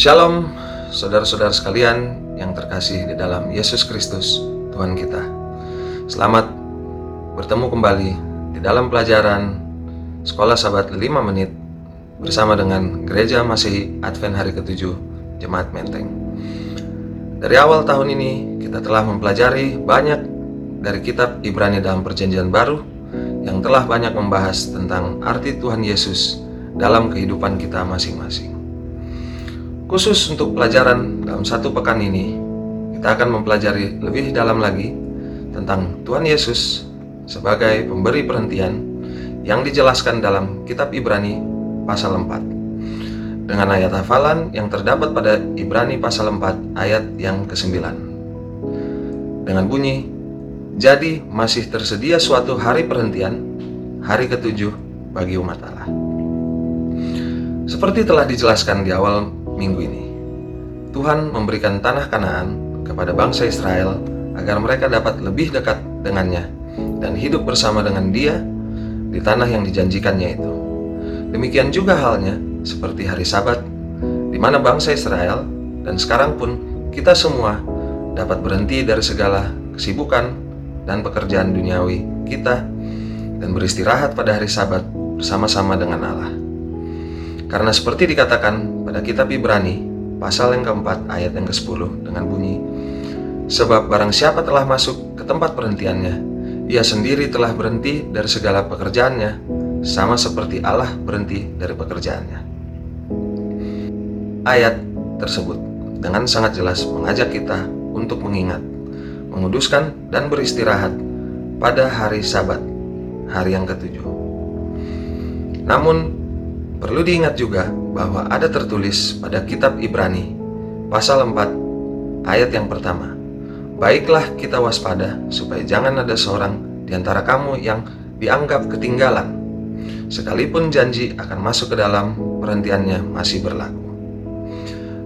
Shalom, saudara-saudara sekalian yang terkasih di dalam Yesus Kristus, Tuhan kita. Selamat bertemu kembali di dalam pelajaran Sekolah Sabat 5 Menit bersama dengan Gereja Masehi Advent Hari ke-7 Jemaat Menteng. Dari awal tahun ini, kita telah mempelajari banyak dari kitab Ibrani dalam Perjanjian Baru yang telah banyak membahas tentang arti Tuhan Yesus dalam kehidupan kita masing-masing. Khusus untuk pelajaran dalam satu pekan ini, kita akan mempelajari lebih dalam lagi tentang Tuhan Yesus sebagai pemberi perhentian yang dijelaskan dalam kitab Ibrani pasal 4 dengan ayat hafalan yang terdapat pada Ibrani pasal 4 ayat yang ke-9 dengan bunyi jadi masih tersedia suatu hari perhentian hari ketujuh bagi umat Allah. Seperti telah dijelaskan di awal minggu ini. Tuhan memberikan tanah Kanaan kepada bangsa Israel agar mereka dapat lebih dekat dengannya dan hidup bersama dengan dia di tanah yang dijanjikannya itu. Demikian juga halnya seperti hari sabat, di mana bangsa Israel dan sekarang pun kita semua dapat berhenti dari segala kesibukan dan pekerjaan duniawi kita dan beristirahat pada hari sabat bersama-sama dengan Allah. Karena seperti dikatakan pada kitab Ibrani, pasal yang keempat ayat yang ke-10 dengan bunyi, Sebab barang siapa telah masuk ke tempat perhentiannya, ia sendiri telah berhenti dari segala pekerjaannya, sama seperti Allah berhenti dari pekerjaannya. Ayat tersebut dengan sangat jelas mengajak kita untuk mengingat, menguduskan dan beristirahat pada hari sabat, hari yang ketujuh. Namun Perlu diingat juga bahwa ada tertulis pada kitab Ibrani pasal 4 ayat yang pertama. Baiklah kita waspada supaya jangan ada seorang di antara kamu yang dianggap ketinggalan sekalipun janji akan masuk ke dalam perhentiannya masih berlaku.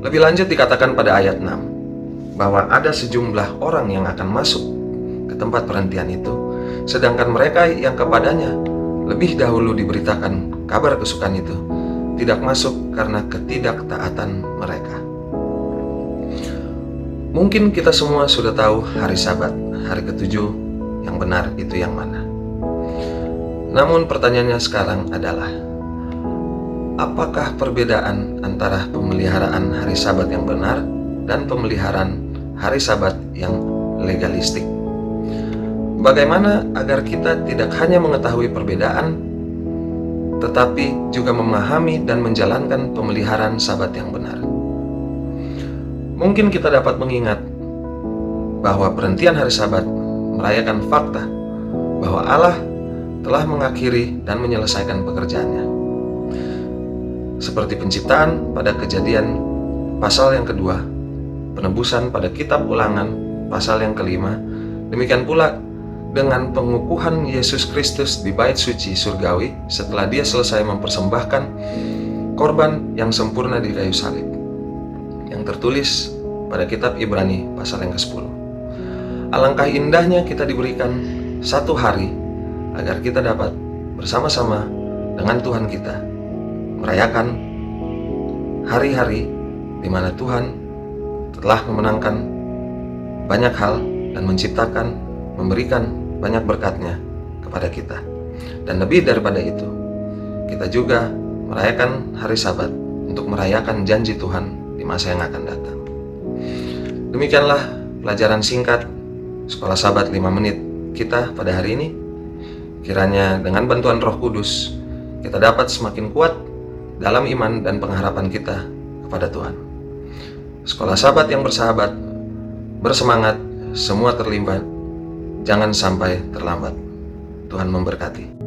Lebih lanjut dikatakan pada ayat 6 bahwa ada sejumlah orang yang akan masuk ke tempat perhentian itu sedangkan mereka yang kepadanya lebih dahulu diberitakan kabar kesukaan itu tidak masuk karena ketidaktaatan mereka. Mungkin kita semua sudah tahu hari Sabat, hari ketujuh yang benar itu yang mana. Namun pertanyaannya sekarang adalah, apakah perbedaan antara pemeliharaan hari Sabat yang benar dan pemeliharaan hari Sabat yang legalistik? Bagaimana agar kita tidak hanya mengetahui perbedaan tetapi juga memahami dan menjalankan pemeliharaan sabat yang benar. Mungkin kita dapat mengingat bahwa perhentian hari sabat merayakan fakta bahwa Allah telah mengakhiri dan menyelesaikan pekerjaannya. Seperti penciptaan pada kejadian pasal yang kedua, penebusan pada kitab ulangan pasal yang kelima, demikian pula dengan pengukuhan Yesus Kristus di bait suci surgawi setelah dia selesai mempersembahkan korban yang sempurna di kayu salib yang tertulis pada kitab Ibrani pasal yang ke-10. Alangkah indahnya kita diberikan satu hari agar kita dapat bersama-sama dengan Tuhan kita merayakan hari-hari di mana Tuhan telah memenangkan banyak hal dan menciptakan, memberikan banyak berkatnya kepada kita. Dan lebih daripada itu, kita juga merayakan hari sabat untuk merayakan janji Tuhan di masa yang akan datang. Demikianlah pelajaran singkat Sekolah Sabat 5 menit kita pada hari ini. Kiranya dengan bantuan roh kudus, kita dapat semakin kuat dalam iman dan pengharapan kita kepada Tuhan. Sekolah sahabat yang bersahabat, bersemangat, semua terlibat Jangan sampai terlambat. Tuhan memberkati.